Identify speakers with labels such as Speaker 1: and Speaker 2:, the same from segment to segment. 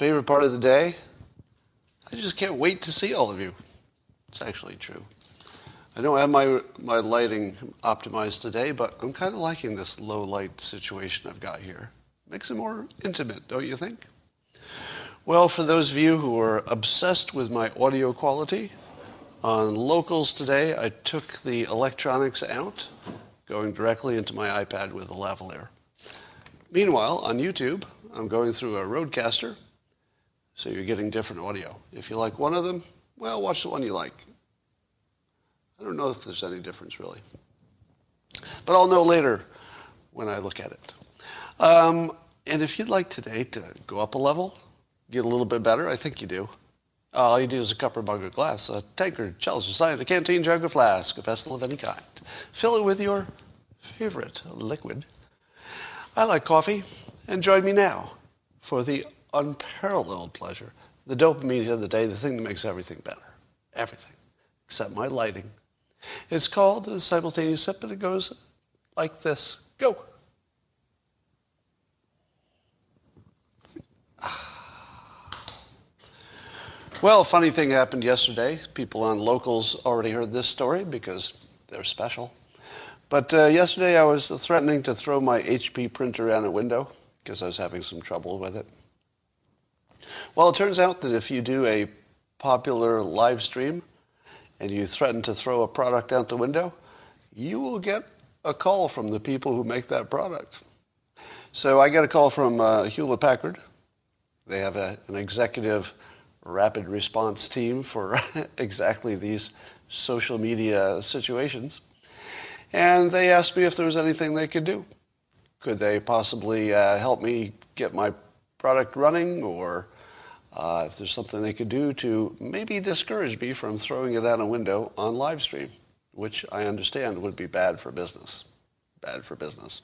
Speaker 1: Favorite part of the day? I just can't wait to see all of you. It's actually true. I don't have my, my lighting optimized today, but I'm kind of liking this low light situation I've got here. Makes it more intimate, don't you think? Well, for those of you who are obsessed with my audio quality, on locals today, I took the electronics out, going directly into my iPad with a lavalier. Meanwhile, on YouTube, I'm going through a Rodecaster, so you're getting different audio. If you like one of them, well, watch the one you like. I don't know if there's any difference really. But I'll know later when I look at it. Um, and if you'd like today to go up a level, get a little bit better, I think you do. All you do is a cup or mug or glass, a tankard, chalice, a sign, a canteen, jug, a flask, a vessel of any kind. Fill it with your favorite liquid. I like coffee, and join me now for the unparalleled pleasure, the dopamine of the day, the thing that makes everything better. Everything, except my lighting. It's called the simultaneous sip, and it goes like this. Go. Well, funny thing happened yesterday. People on locals already heard this story because they're special. But uh, yesterday I was threatening to throw my HP printer out a window because I was having some trouble with it. Well, it turns out that if you do a popular live stream and you threaten to throw a product out the window, you will get a call from the people who make that product. So I got a call from uh, Hewlett Packard. They have a, an executive rapid response team for exactly these social media situations. And they asked me if there was anything they could do. Could they possibly uh, help me get my product running or uh, if there's something they could do to maybe discourage me from throwing it out a window on live stream, which I understand would be bad for business. Bad for business.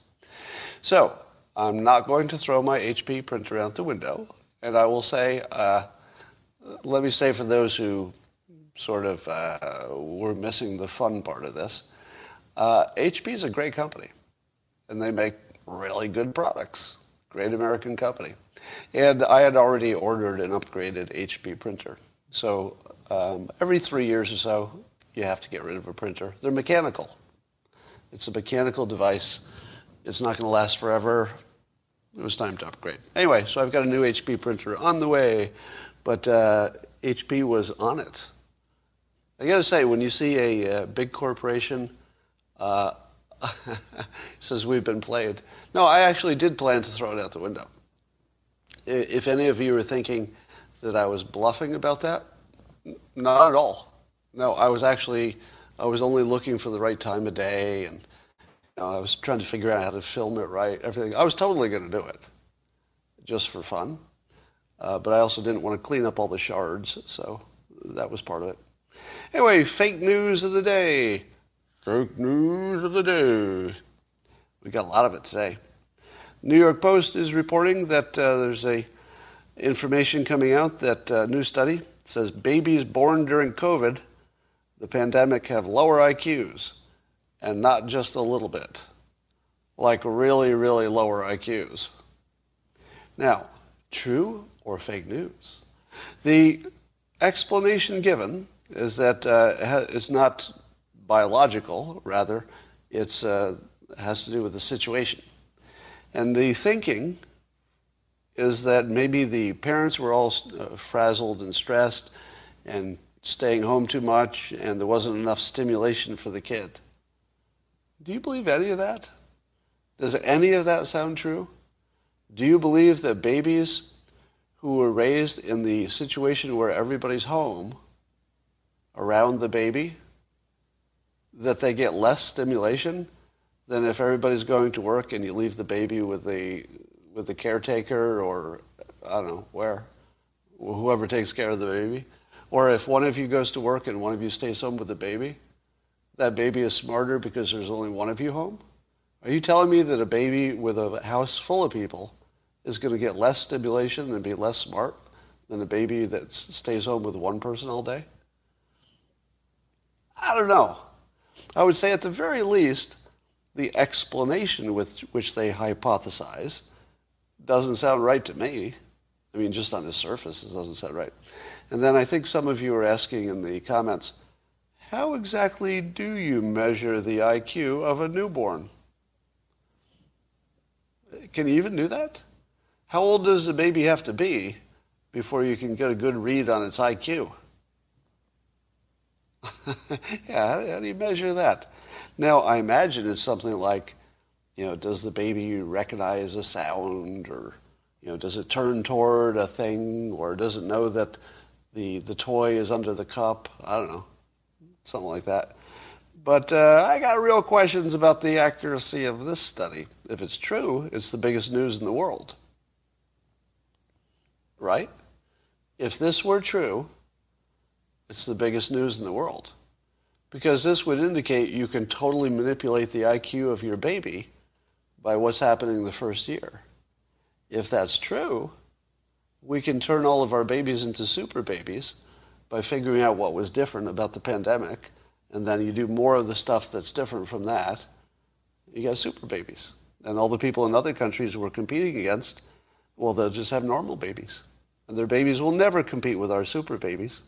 Speaker 1: So I'm not going to throw my HP printer out the window, and I will say, uh, let me say for those who sort of uh, were missing the fun part of this, uh, HP is a great company, and they make really good products. Great American company. And I had already ordered an upgraded HP printer. So um, every three years or so, you have to get rid of a printer. They're mechanical. It's a mechanical device. It's not going to last forever. It was time to upgrade. Anyway, so I've got a new HP printer on the way. But uh, HP was on it. I got to say, when you see a, a big corporation uh, says we've been played, no, I actually did plan to throw it out the window. If any of you are thinking that I was bluffing about that, not at all. No, I was actually, I was only looking for the right time of day, and you know, I was trying to figure out how to film it right. Everything. I was totally going to do it, just for fun. Uh, but I also didn't want to clean up all the shards, so that was part of it. Anyway, fake news of the day. Fake news of the day. We got a lot of it today. New York Post is reporting that uh, there's a information coming out that uh, new study says babies born during COVID, the pandemic, have lower IQs, and not just a little bit, like really, really lower IQs. Now, true or fake news. The explanation given is that uh, it's not biological, rather, it uh, has to do with the situation. And the thinking is that maybe the parents were all uh, frazzled and stressed and staying home too much, and there wasn't enough stimulation for the kid. Do you believe any of that? Does any of that sound true? Do you believe that babies who were raised in the situation where everybody's home around the baby, that they get less stimulation than if everybody's going to work and you leave the baby with the with the caretaker or I don't know where, whoever takes care of the baby, or if one of you goes to work and one of you stays home with the baby, that baby is smarter because there's only one of you home. Are you telling me that a baby with a house full of people is going to get less stimulation and be less smart than a baby that stays home with one person all day? I don't know. I would say at the very least, the explanation with which they hypothesize doesn't sound right to me. I mean, just on the surface, it doesn't sound right. And then I think some of you are asking in the comments, how exactly do you measure the IQ of a newborn? Can you even do that? How old does a baby have to be before you can get a good read on its IQ? yeah, how, do you measure that? Now, I imagine it's something like, you know, does the baby recognize a sound or, you know, does it turn toward a thing or does it know that the, the toy is under the cup? I don't know, something like that. But uh, I got real questions about the accuracy of this study. If it's true, it's the biggest news in the world. Right? If this were true, it's the biggest news in the world. Because this would indicate you can totally manipulate the IQ of your baby by what's happening the first year. If that's true, we can turn all of our babies into super babies by figuring out what was different about the pandemic and then you do more of the stuff that's different from that, you get super babies. And all the people in other countries we're competing against, well, they'll just have normal babies. And their babies will never compete with our super babies.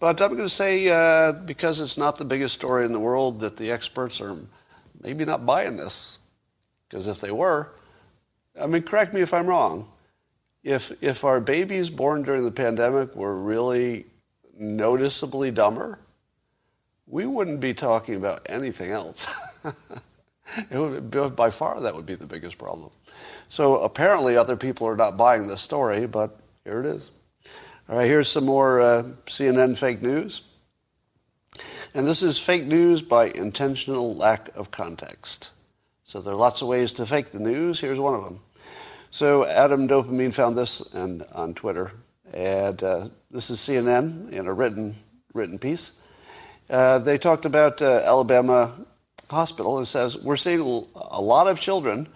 Speaker 1: But I'm going to say, uh, because it's not the biggest story in the world, that the experts are maybe not buying this. Because if they were, I mean, correct me if I'm wrong. If, if our babies born during the pandemic were really noticeably dumber, we wouldn't be talking about anything else. it would be, by far that would be the biggest problem. So apparently other people are not buying this story, but here it is. All right, here's some more uh, CNN fake news. And this is fake news by intentional lack of context. So there are lots of ways to fake the news. Here's one of them. So Adam Dopamine found this and on Twitter, and uh, this is CNN in a written written piece. Uh, they talked about uh, Alabama Hospital and says, we're seeing a lot of children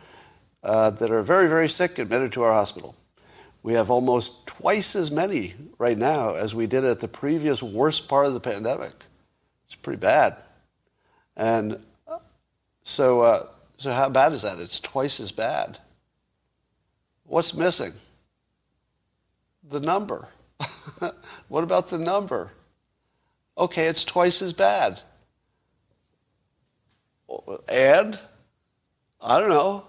Speaker 1: uh, that are very, very sick admitted to our hospital. We have almost twice as many right now as we did at the previous worst part of the pandemic. It's pretty bad. And so, uh, so how bad is that? It's twice as bad. What's missing? The number. what about the number? Okay, it's twice as bad. And I don't know.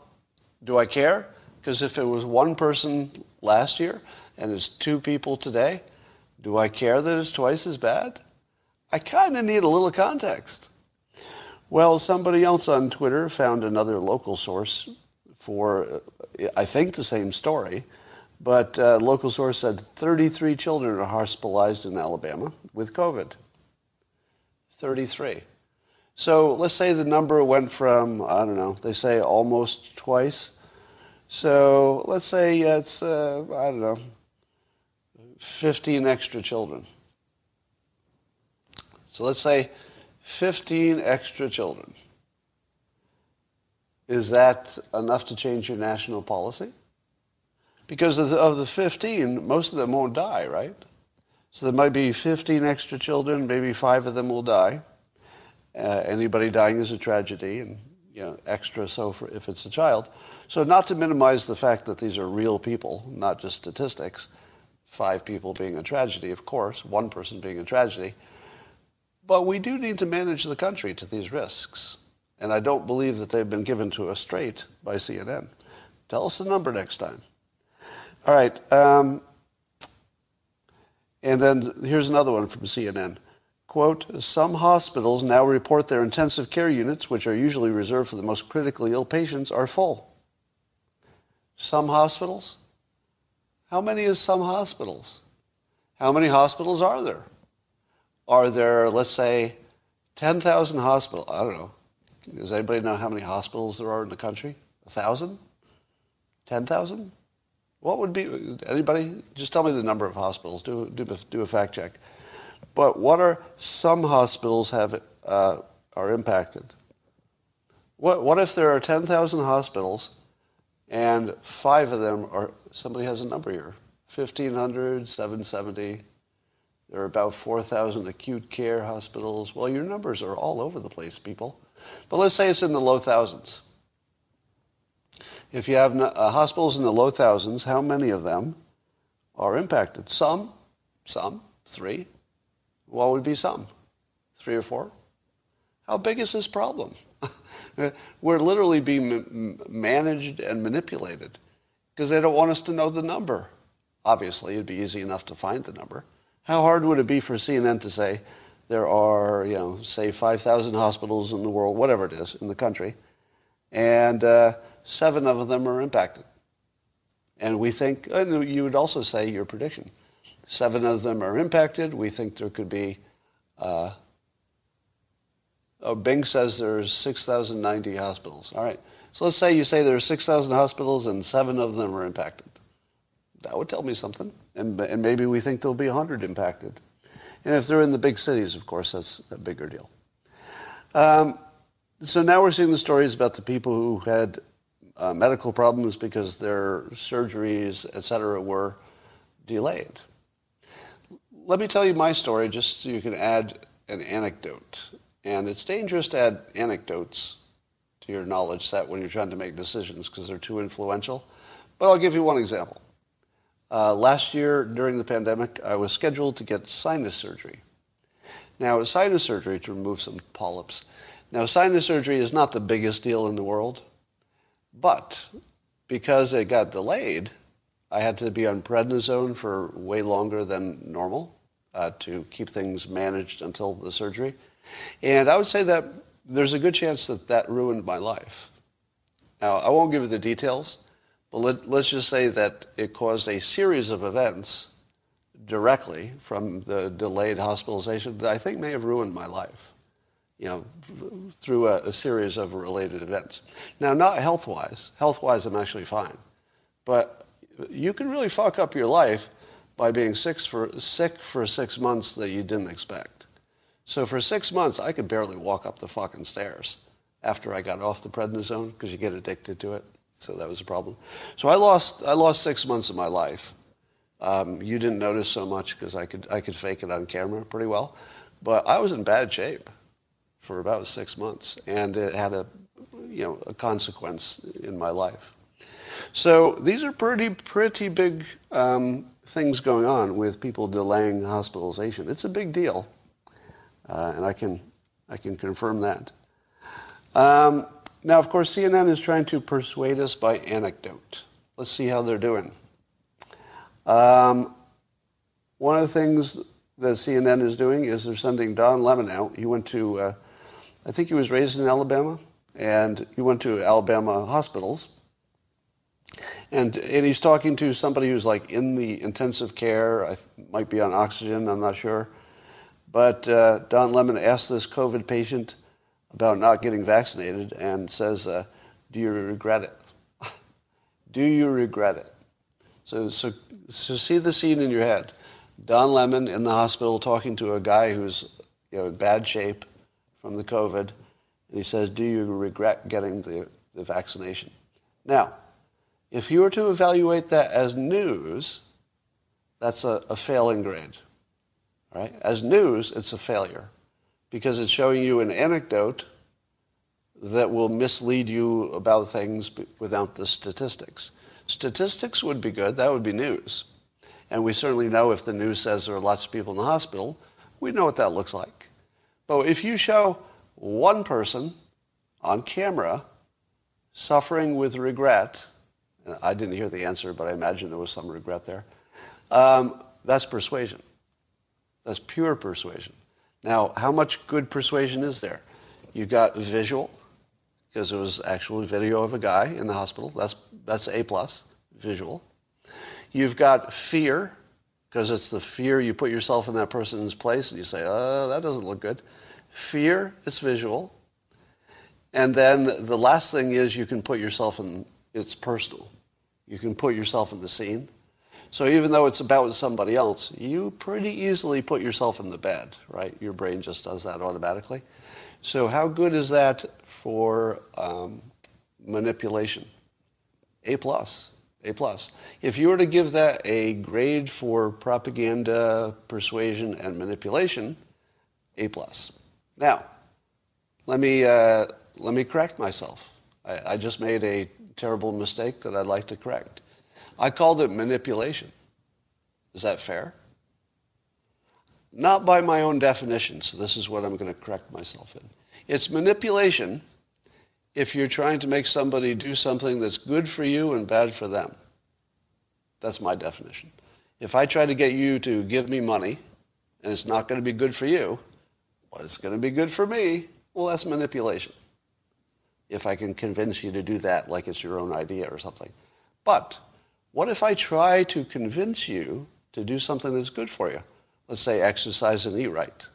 Speaker 1: Do I care? Because if it was one person last year and it's two people today, do I care that it's twice as bad? I kind of need a little context. Well, somebody else on Twitter found another local source for, I think, the same story. But uh, local source said 33 children are hospitalized in Alabama with COVID. 33. So let's say the number went from, I don't know, they say almost twice. So let's say it's, uh, I don't know, 15 extra children. So let's say 15 extra children. Is that enough to change your national policy? Because of the, of the 15, most of them won't die, right? So there might be 15 extra children, maybe five of them will die. Uh, anybody dying is a tragedy, and you know, extra so for if it's a child. So not to minimize the fact that these are real people, not just statistics. Five people being a tragedy, of course, one person being a tragedy. But we do need to manage the country to these risks. And I don't believe that they've been given to us straight by CNN. Tell us the number next time. All right. Um, and then here's another one from CNN. Quote, some hospitals now report their intensive care units, which are usually reserved for the most critically ill patients, are full. Some hospitals? How many is some hospitals? How many hospitals are there? Are there, let's say, 10,000 hospitals? I don't know. Does anybody know how many hospitals there are in the country? A thousand? 10,000? What would be, anybody? Just tell me the number of hospitals. Do, do, do a fact check. But what are some hospitals have, uh, are impacted? What, what if there are 10,000 hospitals and five of them are, somebody has a number here, 1,500, 770. There are about 4,000 acute care hospitals. Well, your numbers are all over the place, people. But let's say it's in the low thousands. If you have uh, hospitals in the low thousands, how many of them are impacted. Some, some, three. What would be some? Three or four? How big is this problem? We're literally being managed and manipulated because they don't want us to know the number. Obviously, it'd be easy enough to find the number. How hard would it be for CNN to say there are, you know, say 5,000 hospitals in the world, whatever it is, in the country, and uh, seven of them are impacted? And we think, and you would also say your prediction, seven of them are impacted. We think there could be, uh, oh, Bing says there's 6,090 hospitals. All right. So let's say you say there are 6,000 hospitals and seven of them are impacted. That would tell me something. And, and maybe we think there'll be 100 impacted. And if they're in the big cities, of course, that's a bigger deal. Um, so now we're seeing the stories about the people who had uh, medical problems because their surgeries, et cetera, were delayed. Let me tell you my story just so you can add an anecdote. And it's dangerous to add anecdotes to your knowledge set when you're trying to make decisions because they're too influential. But I'll give you one example. Uh, last year during the pandemic, I was scheduled to get sinus surgery. Now, sinus surgery to remove some polyps. Now, sinus surgery is not the biggest deal in the world, but because it got delayed, I had to be on prednisone for way longer than normal uh, to keep things managed until the surgery. And I would say that there's a good chance that that ruined my life. Now, I won't give you the details, but let, let's just say that it caused a series of events directly from the delayed hospitalization that I think may have ruined my life, you know, through a, a series of related events. Now, not health-wise. Health-wise, I'm actually fine. But you can really fuck up your life by being sick for, sick for six months that you didn't expect. So for six months, I could barely walk up the fucking stairs after I got off the prednisone because you get addicted to it. So that was a problem. So I lost, I lost six months of my life. Um, you didn't notice so much because I could, I could fake it on camera pretty well. But I was in bad shape for about six months, and it had a, you know, a consequence in my life. So these are pretty, pretty big um, things going on with people delaying hospitalization. It's a big deal, uh, and I can, I can confirm that. Um, now, of course, CNN is trying to persuade us by anecdote. Let's see how they're doing. Um, one of the things that CNN is doing is they're sending Don Lemon out. He went to, uh, I think he was raised in Alabama, and he went to Alabama hospitals. And, and he's talking to somebody who's like in the intensive care, I might be on oxygen, I'm not sure. But uh, Don Lemon asked this COVID patient, about not getting vaccinated and says, uh, do you regret it? do you regret it? So, so, so see the scene in your head. Don Lemon in the hospital talking to a guy who's you know, in bad shape from the COVID, and he says, do you regret getting the, the vaccination? Now, if you were to evaluate that as news, that's a, a failing grade. Right? As news, it's a failure because it's showing you an anecdote that will mislead you about things without the statistics. Statistics would be good. That would be news. And we certainly know if the news says there are lots of people in the hospital, we know what that looks like. But if you show one person on camera suffering with regret, I didn't hear the answer, but I imagine there was some regret there, um, that's persuasion. That's pure persuasion. Now, how much good persuasion is there? You got visual, because it was actually video of a guy in the hospital. That's, that's A plus, visual. You've got fear, because it's the fear you put yourself in that person's place and you say, oh, that doesn't look good. Fear is visual. And then the last thing is you can put yourself in, it's personal. You can put yourself in the scene. So even though it's about somebody else, you pretty easily put yourself in the bed, right? Your brain just does that automatically. So how good is that for um, manipulation? A plus, A plus. If you were to give that a grade for propaganda, persuasion, and manipulation, A plus. Now, let me uh, let me correct myself. I, I just made a terrible mistake that I'd like to correct. I called it manipulation. Is that fair? Not by my own definition, so this is what I'm going to correct myself in. It's manipulation if you're trying to make somebody do something that's good for you and bad for them. That's my definition. If I try to get you to give me money and it's not going to be good for you, but it's going to be good for me, well, that's manipulation. If I can convince you to do that like it's your own idea or something. But what if I try to convince you to do something that's good for you? Let's say exercise and eat right.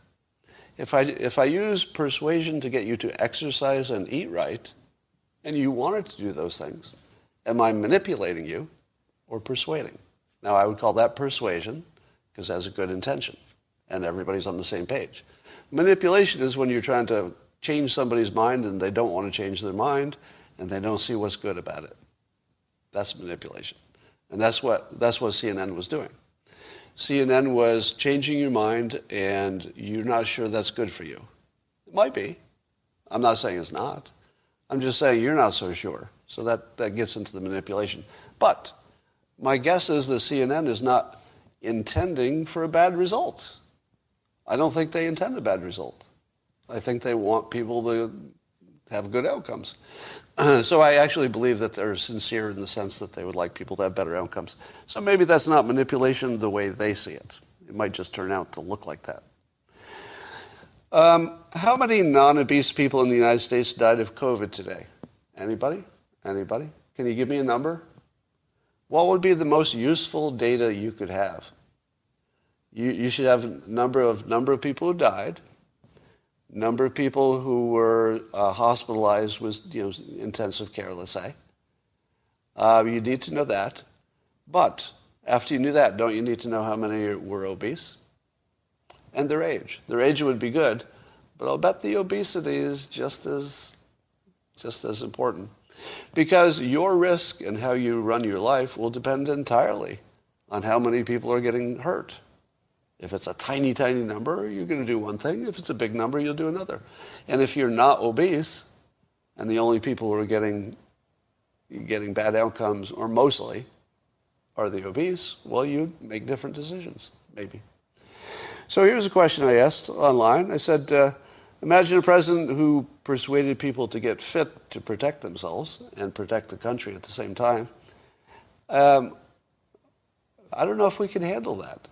Speaker 1: If I, if I use persuasion to get you to exercise and eat right, and you wanted to do those things, am I manipulating you or persuading? Now, I would call that persuasion because it has a good intention and everybody's on the same page. Manipulation is when you're trying to change somebody's mind and they don't want to change their mind and they don't see what's good about it. That's manipulation. And that's what, that's what CNN was doing. CNN was changing your mind and you're not sure that's good for you. It might be. I'm not saying it's not. I'm just saying you're not so sure. So that, that gets into the manipulation. But my guess is that CNN is not intending for a bad result. I don't think they intend a bad result. I think they want people to have good outcomes. so I actually believe that they're sincere in the sense that they would like people to have better outcomes. So maybe that's not manipulation the way they see it. It might just turn out to look like that. Um, how many non-obese people in the United States died of COVID today? Anybody? Anybody? Can you give me a number? What would be the most useful data you could have? You, you should have a number of number of people who died, number of people who were uh, hospitalized with you know, intensive care, let's say. Uh, you need to know that. But after you knew that, don't you need to know how many were obese? And their age. Their age would be good, but I'll bet the obesity is just as, just as important. Because your risk and how you run your life will depend entirely on how many people are getting hurt. If it's a tiny, tiny number, you're going to do one thing. If it's a big number, you'll do another. And if you're not obese, and the only people who are getting, getting bad outcomes, or mostly, are the obese, well, you make different decisions, maybe. So here's a question I asked online. I said, uh, imagine a president who persuaded people to get fit to protect themselves and protect the country at the same time. Um, I don't know if we can handle that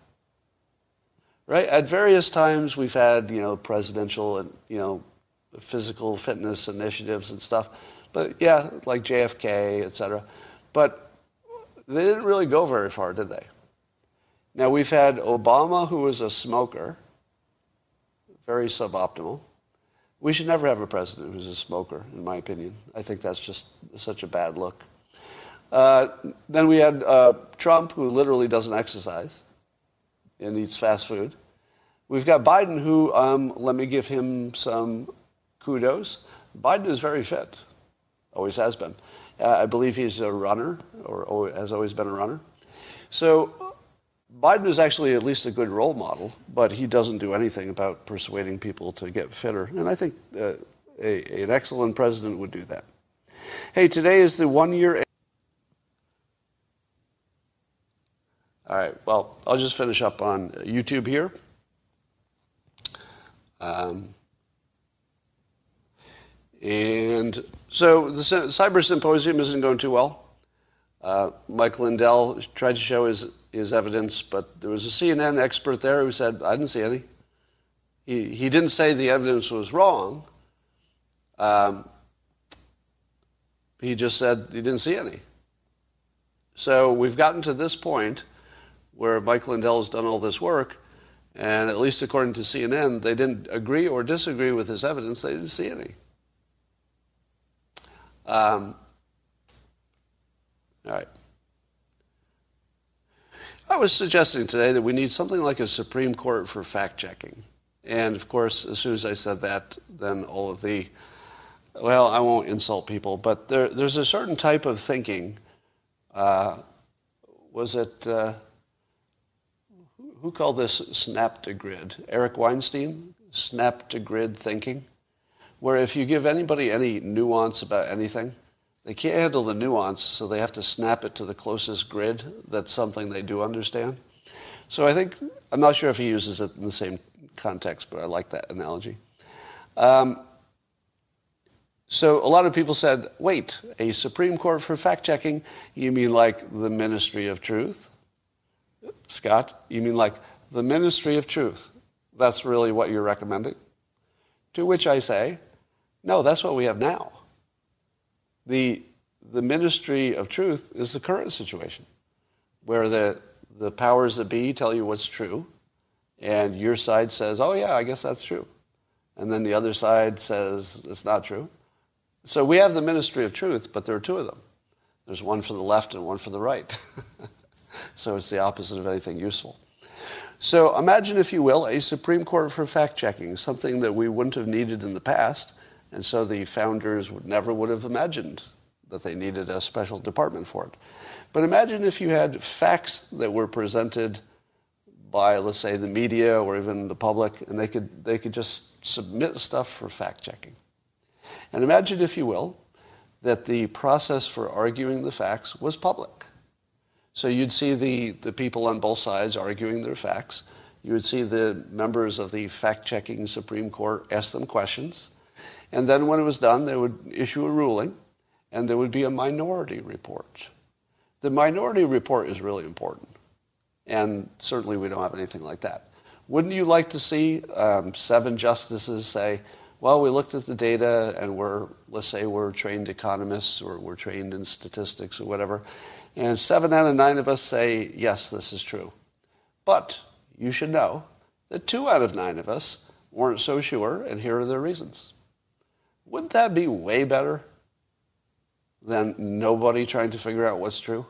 Speaker 1: right? At various times, we've had you know presidential and you know physical fitness initiatives and stuff, but yeah, like JFK, et cetera. But they didn't really go very far, did they? Now we've had Obama, who was a smoker, very suboptimal. We should never have a president who's a smoker, in my opinion. I think that's just such a bad look. Uh, then we had uh, Trump, who literally doesn't exercise and eats fast food. We've got Biden, who, um, let me give him some kudos. Biden is very fit, always has been. Uh, I believe he's a runner, or, has always been a runner. So Biden is actually at least a good role model, but he doesn't do anything about persuading people to get fitter. And I think uh, a, an excellent president would do that. Hey, today is the one year. All right, well, I'll just finish up on YouTube here. Um, and so the Cyber Symposium isn't going too well. Uh, Mike Lindell tried to show his, his evidence, but there was a CNN expert there who said, I didn't see any. He, he didn't say the evidence was wrong. Um, he just said he didn't see any. So we've gotten to this point where Mike Lindell has done all this work, and at least according to CNN, they didn't agree or disagree with his evidence. They didn't see any. Um, all right. I was suggesting today that we need something like a Supreme Court for fact checking. And of course, as soon as I said that, then all of the, well, I won't insult people, but there, there's a certain type of thinking. Uh, was it uh, who called this snap to grid? Eric Weinstein, snap to grid thinking, where if you give anybody any nuance about anything, they can't handle the nuance, so they have to snap it to the closest grid that's something they do understand. So I think, I'm not sure if he uses it in the same context, but I like that analogy. Um, so a lot of people said, wait, a Supreme Court for fact checking, you mean like the Ministry of Truth? Scott, you mean like the Ministry of Truth? That's really what you're recommending? To which I say, no, that's what we have now. The, the Ministry of Truth is the current situation where the, the powers that be tell you what's true, and your side says, oh, yeah, I guess that's true. And then the other side says it's not true. So we have the ministry of truth, but there are two of them. There's one for the left and one for the right. so it's the opposite of anything useful. So imagine, if you will, a Supreme Court for fact checking, something that we wouldn't have needed in the past, and so the founders would never would have imagined that they needed a special department for it. But imagine if you had facts that were presented by, let's say, the media or even the public, and they could, they could just submit stuff for fact checking. And imagine, if you will, that the process for arguing the facts was public. So you'd see the, the people on both sides arguing their facts. You would see the members of the fact-checking Supreme Court ask them questions. And then when it was done, they would issue a ruling, and there would be a minority report. The minority report is really important. And certainly we don't have anything like that. Wouldn't you like to see um, seven justices say, well, we looked at the data and we're, let's say we're trained economists or we're trained in statistics or whatever, and seven out of nine of us say, yes, this is true. But you should know that two out of nine of us weren't so sure, and here are their reasons. Wouldn't that be way better than nobody trying to figure out what's true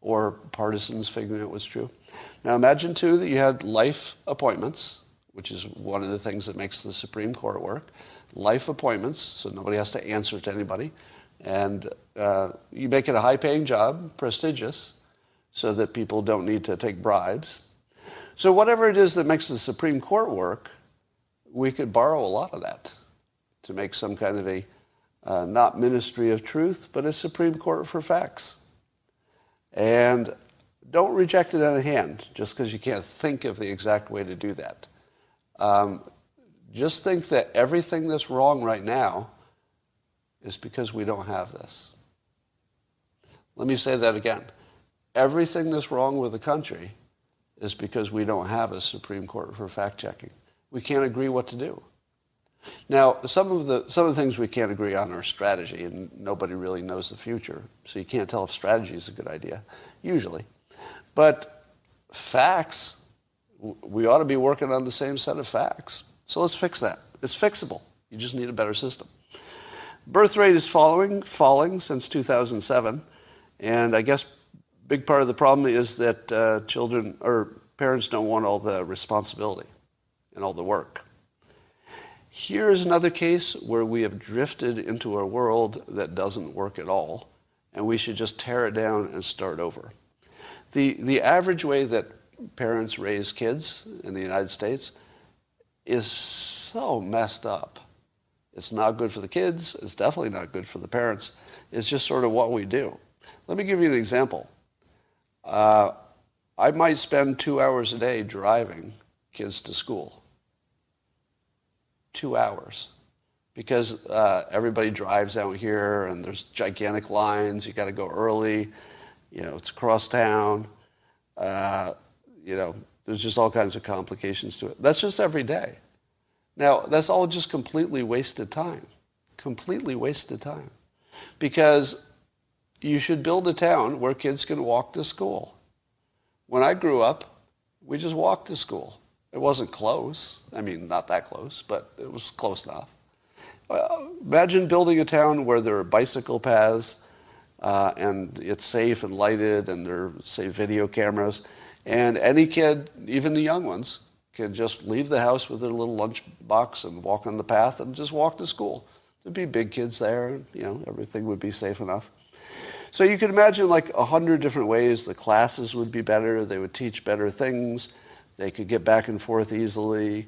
Speaker 1: or partisans figuring out what's true? Now imagine, too, that you had life appointments which is one of the things that makes the Supreme Court work. Life appointments, so nobody has to answer to anybody. And uh, you make it a high paying job, prestigious, so that people don't need to take bribes. So, whatever it is that makes the Supreme Court work, we could borrow a lot of that to make some kind of a uh, not ministry of truth, but a Supreme Court for facts. And don't reject it on a hand just because you can't think of the exact way to do that. Um, just think that everything that's wrong right now is because we don't have this. Let me say that again. Everything that's wrong with the country is because we don't have a Supreme Court for fact checking. We can't agree what to do. Now, some of the some of the things we can't agree on are strategy, and nobody really knows the future, so you can't tell if strategy is a good idea, usually. But facts we ought to be working on the same set of facts. So let's fix that. It's fixable. You just need a better system. Birth rate is following, falling since 2007, and I guess big part of the problem is that uh, children or parents don't want all the responsibility and all the work. Here's another case where we have drifted into a world that doesn't work at all, and we should just tear it down and start over. The, the average way that parents raise kids in the United States is so messed up. It's not good for the kids. It's definitely not good for the parents. It's just sort of what we do. Let me give you an example. Uh, I might spend two hours a day driving kids to school. Two hours. Because uh, everybody drives out here and there's gigantic lines. You got to go early. You know, it's across town. Uh, you know, there's just all kinds of complications to it. That's just every day. Now, that's all just completely wasted time. Completely wasted time. Because you should build a town where kids can walk to school. When I grew up, we just walked to school. It wasn't close. I mean, not that close, but it was close enough. Uh, imagine building a town where there are bicycle paths uh, and it's safe and lighted and there are, say, video cameras and any kid, even the young ones, can just leave the house with their little lunch box and walk on the path and just walk to school. There'd be big kids there, and you know everything would be safe enough. So you could imagine like a hundred different ways the classes would be better. They would teach better things. They could get back and forth easily.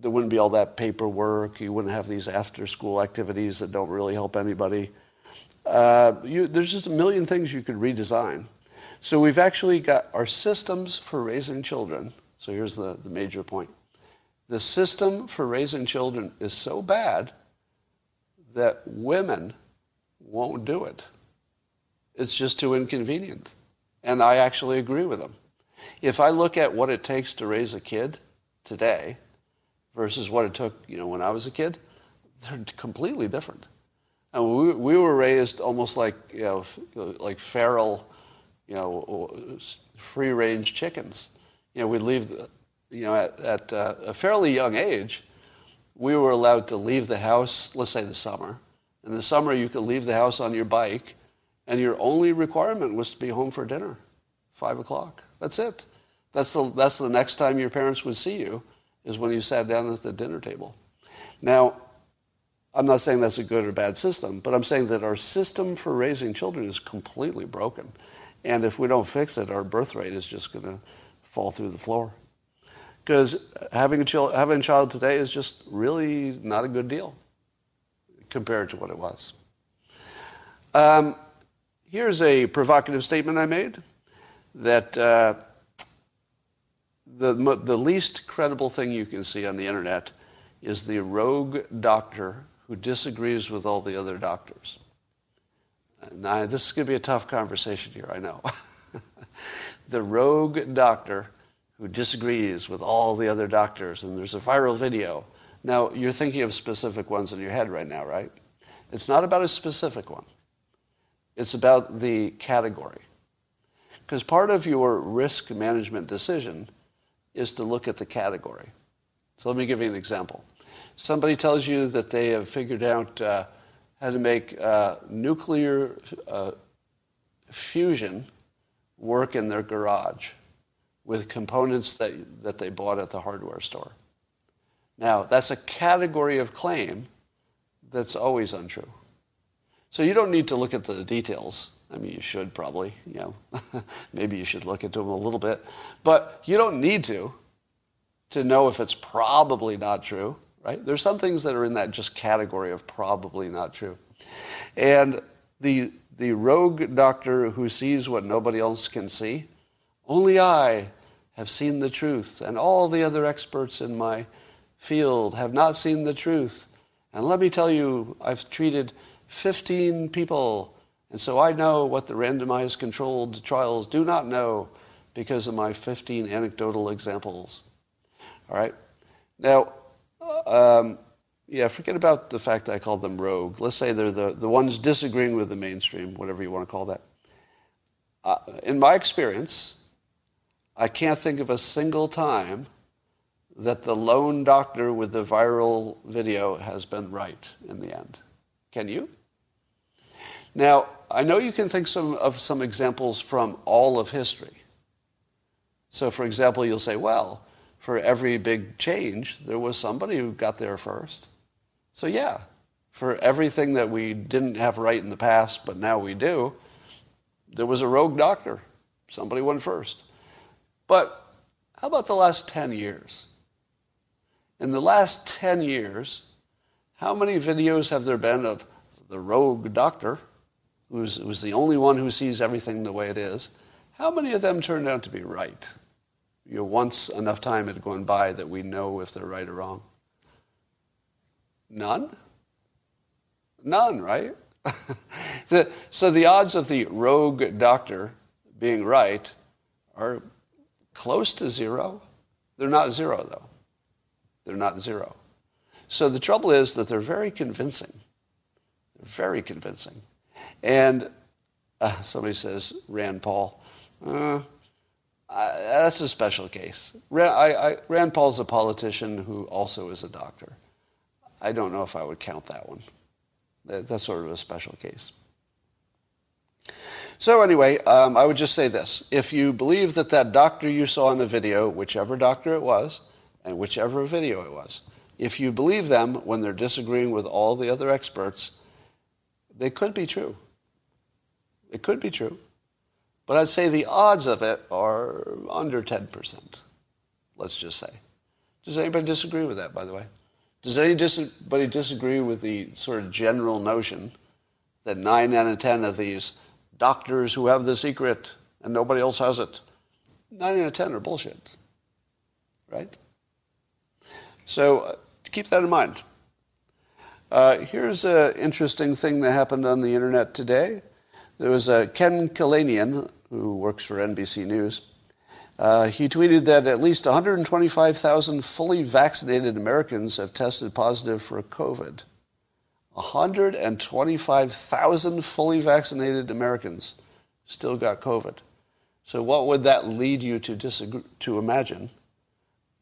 Speaker 1: There wouldn't be all that paperwork. You wouldn't have these after-school activities that don't really help anybody. Uh, you, there's just a million things you could redesign. So we've actually got our systems for raising children. So here's the, the major point. The system for raising children is so bad that women won't do it. It's just too inconvenient. And I actually agree with them. If I look at what it takes to raise a kid today versus what it took, you know, when I was a kid, they're completely different. And we, we were raised almost like, you know, like feral, you know, free-range chickens. You know, we'd leave, you know, at, at uh, a fairly young age, we were allowed to leave the house, let's say the summer. In the summer, you could leave the house on your bike, and your only requirement was to be home for dinner, 5 o'clock. That's it. That's the, that's the next time your parents would see you, is when you sat down at the dinner table. Now, I'm not saying that's a good or bad system, but I'm saying that our system for raising children is completely broken. And if we don't fix it, our birth rate is just going to fall through the floor. Because having a, child, having a child today is just really not a good deal compared to what it was. Um, here's a provocative statement I made that uh, the, the least credible thing you can see on the internet is the rogue doctor who disagrees with all the other doctors. Now, this is going to be a tough conversation here, I know. the rogue doctor who disagrees with all the other doctors, and there's a viral video. Now, you're thinking of specific ones in your head right now, right? It's not about a specific one. It's about the category. Because part of your risk management decision is to look at the category. So let me give you an example somebody tells you that they have figured out uh, how to make uh, nuclear uh, fusion work in their garage with components that, that they bought at the hardware store. Now, that's a category of claim that's always untrue. So you don't need to look at the details. I mean, you should probably, you know, maybe you should look into them a little bit, but you don't need to to know if it's probably not true right? There's some things that are in that just category of probably not true. And the, the rogue doctor who sees what nobody else can see, only I have seen the truth, and all the other experts in my field have not seen the truth. And let me tell you, I've treated 15 people, and so I know what the randomized controlled trials do not know because of my 15 anecdotal examples. All right? Now, um, yeah, forget about the fact that I called them rogue. Let's say they're the, the ones disagreeing with the mainstream, whatever you want to call that. Uh, in my experience, I can't think of a single time that the lone doctor with the viral video has been right in the end. Can you? Now, I know you can think some, of some examples from all of history. So, for example, you'll say, well, for every big change, there was somebody who got there first. So, yeah, for everything that we didn't have right in the past, but now we do, there was a rogue doctor. Somebody went first. But how about the last 10 years? In the last 10 years, how many videos have there been of the rogue doctor, who's, who's the only one who sees everything the way it is? How many of them turned out to be right? you know, once enough time had gone by that we know if they're right or wrong? None? None, right? the, so the odds of the rogue doctor being right are close to zero. They're not zero, though. They're not zero. So the trouble is that they're very convincing. They're very convincing. And uh, somebody says, Rand Paul. Uh, that's a special case. Rand, I, I, Rand Paul's a politician who also is a doctor. I don't know if I would count that one. That's sort of a special case. So anyway, um, I would just say this. If you believe that that doctor you saw in the video, whichever doctor it was, and whichever video it was, if you believe them when they're disagreeing with all the other experts, they could be true. It could be true. But I'd say the odds of it are under 10%, let's just say. Does anybody disagree with that, by the way? Does anybody disagree with the sort of general notion that 9 out of 10 of these doctors who have the secret and nobody else has it. Nine out of ten are bullshit, right? So uh, keep that in mind. Uh, here's an interesting thing that happened on the internet today. There was a Ken Dilanian, who works for NBC News. Uh, he tweeted that at least 125,000 fully vaccinated Americans have tested positive for COVID. 125,000 fully vaccinated Americans still got COVID. So, what would that lead you to, disagree, to imagine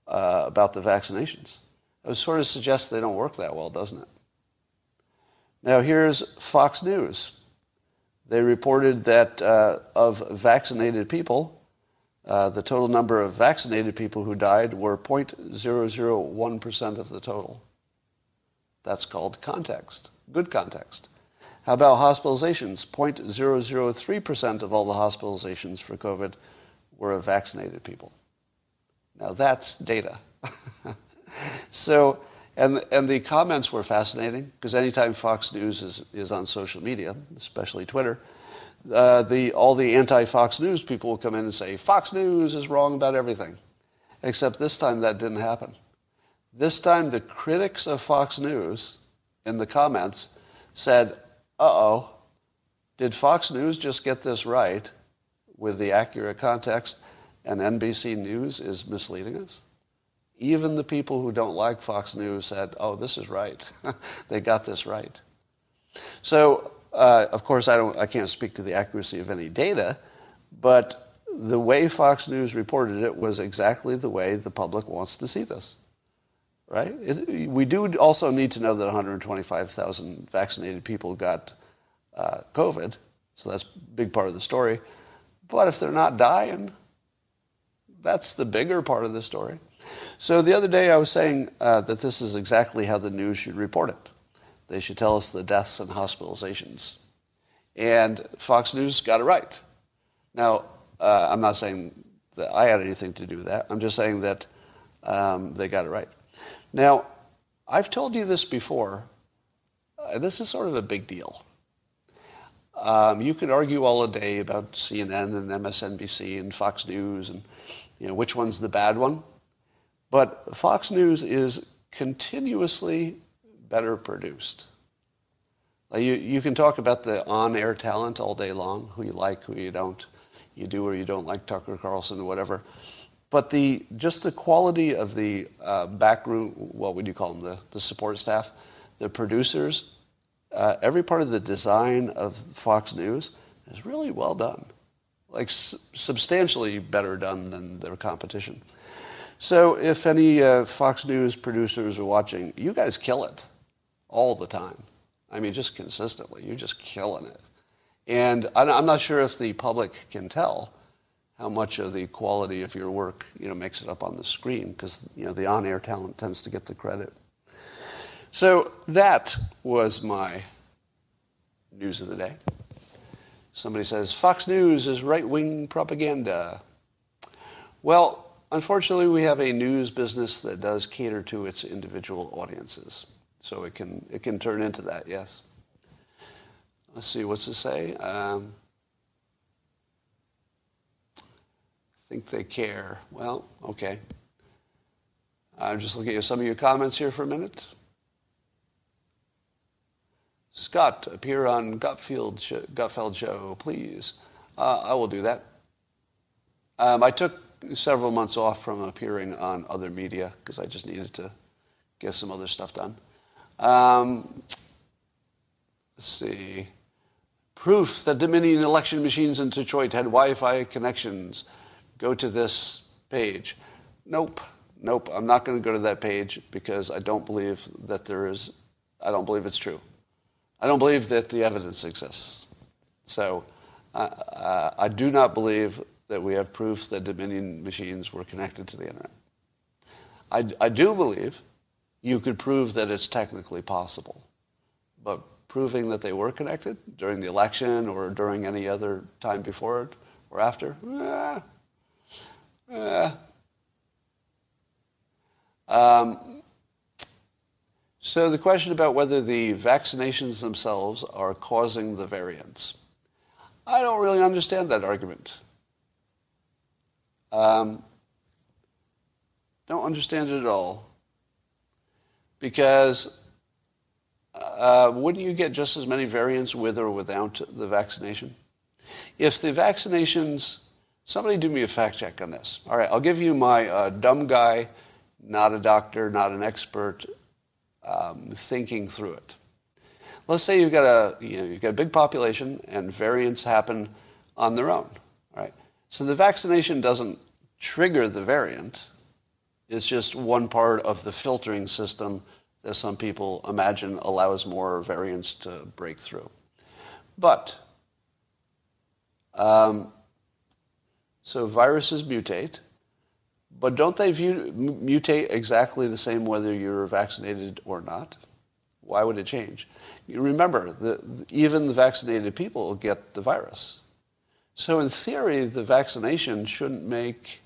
Speaker 1: uh, about the vaccinations? It sort of suggest they don't work that well, doesn't it? Now, here's Fox News. They reported that uh, of vaccinated people, uh, the total number of vaccinated people who died were 0.001% of the total. That's called context, good context. How about hospitalizations? 0.003% of all the hospitalizations for COVID were of vaccinated people. Now that's data. so, and, and the comments were fascinating because anytime Fox News is, is on social media, especially Twitter, uh, the, all the anti-Fox News people will come in and say, Fox News is wrong about everything. Except this time that didn't happen. This time the critics of Fox News in the comments said, uh-oh, did Fox News just get this right with the accurate context and NBC News is misleading us? Even the people who don't like Fox News said, oh, this is right. they got this right. So, uh, of course, I, don't, I can't speak to the accuracy of any data, but the way Fox News reported it was exactly the way the public wants to see this right? we do also need to know that 125,000 vaccinated people got uh, COVID, so that's a big part of the story. But if they're not dying, that's the bigger part of the story. So the other day I was saying uh, that this is exactly how the news should report it. They should tell us the deaths and hospitalizations. And Fox News got it right. Now, uh, I'm not saying that I had anything to do with that. I'm just saying that um, they got it right. Now, I've told you this before. Uh, this is sort of a big deal. Um, you could argue all day about CNN and MSNBC and Fox News and you know which one's the bad one, but Fox News is continuously better produced. Like you, you can talk about the on-air talent all day long, who you like, who you don't, you do or you don't like Tucker Carlson or whatever. But the, just the quality of the uh, backroom, what would you call them, the, the support staff, the producers, uh, every part of the design of Fox News is really well done. Like substantially better done than their competition. So if any uh, Fox News producers are watching, you guys kill it all the time. I mean, just consistently. You're just killing it. And I'm not sure if the public can tell how much of the quality of your work you know makes it up on the screen because you know the on-air talent tends to get the credit. So that was my news of the day. Somebody says Fox News is right-wing propaganda. Well, unfortunately, we have a news business that does cater to its individual audiences, so it can it can turn into that. Yes. Let's see what's it say. Um, think they care. Well, okay. I'm just looking at some of your comments here for a minute. Scott, appear on Gutfeld show, Gutfeld show, please. Uh, I will do that. Um, I took several months off from appearing on other media because I just needed to get some other stuff done. Um, let's see. Proof that Dominion election machines in Detroit had Wi-Fi connections go to this page. Nope, nope, I'm not going to go to that page because I don't believe that there is, I don't believe it's true. I don't believe that the evidence exists. So uh, uh, I do not believe that we have proof that Dominion machines were connected to the internet. I, I do believe you could prove that it's technically possible, but proving that they were connected during the election or during any other time before it or after, eh, uh, um, so the question about whether the vaccinations themselves are causing the variants. I don't really understand that argument. Um, don't understand it at all. Because uh, wouldn't you get just as many variants with or without the vaccination? If the vaccinations, somebody do me a fact check on this. All right, I'll give you my uh, dumb guy, not a doctor, not an expert, um, thinking through it. Let's say you've got a you know, you've got a big population and variants happen on their own. All right, So the vaccination doesn't trigger the variant. It's just one part of the filtering system that some people imagine allows more variants to break through. But um, so viruses mutate, but don't they view, mutate exactly the same whether you're vaccinated or not? Why would it change? You remember, even the vaccinated people get the virus. So in theory, the vaccination shouldn't make,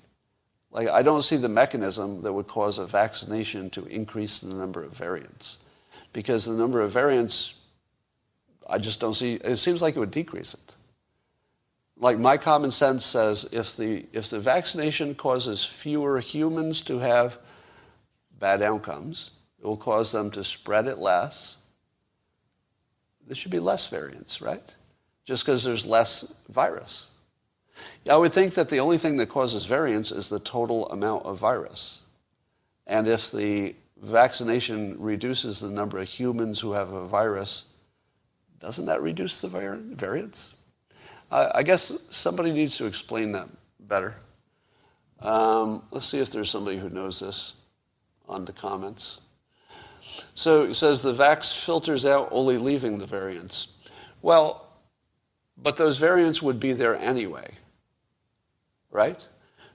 Speaker 1: like, I don't see the mechanism that would cause a vaccination to increase the number of variants. Because the number of variants, I just don't see, it seems like it would decrease it. Like my common sense says, if the, if the vaccination causes fewer humans to have bad outcomes, it will cause them to spread it less. There should be less variants, right? Just because there's less virus. I would think that the only thing that causes variants is the total amount of virus. And if the vaccination reduces the number of humans who have a virus, doesn't that reduce the variants? I guess somebody needs to explain that better. Um, let's see if there's somebody who knows this on the comments. So it says the vax filters out only leaving the variants. Well, but those variants would be there anyway, right?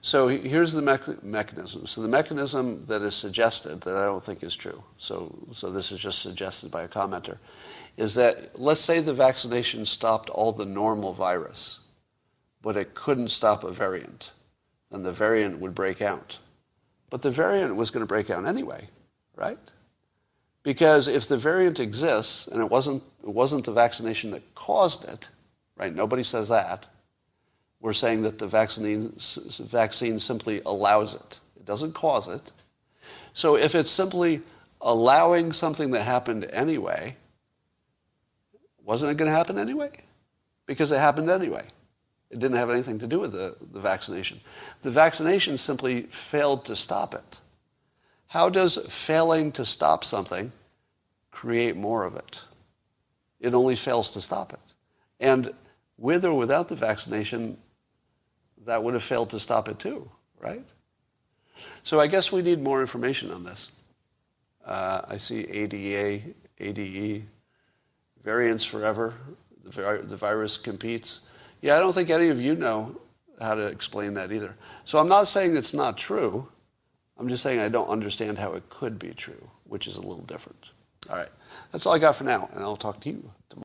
Speaker 1: So here's the me- mechanism. So the mechanism that is suggested, that I don't think is true, so, so this is just suggested by a commenter, is that let's say the vaccination stopped all the normal virus, but it couldn't stop a variant. Then the variant would break out. But the variant was going to break out anyway, right? Because if the variant exists and it wasn't, it wasn't the vaccination that caused it, right? Nobody says that. We're saying that the vaccine, vaccine simply allows it. It doesn't cause it. So if it's simply allowing something that happened anyway, wasn't it going to happen anyway? Because it happened anyway. It didn't have anything to do with the, the vaccination. The vaccination simply failed to stop it. How does failing to stop something create more of it? It only fails to stop it. And with or without the vaccination, that would have failed to stop it too, right? So I guess we need more information on this. Uh, I see ADA, ADE, variants forever. The, the virus competes. Yeah, I don't think any of you know how to explain that either. So I'm not saying it's not true. I'm just saying I don't understand how it could be true, which is a little different. All right. That's all I got for now, and I'll talk to you tomorrow.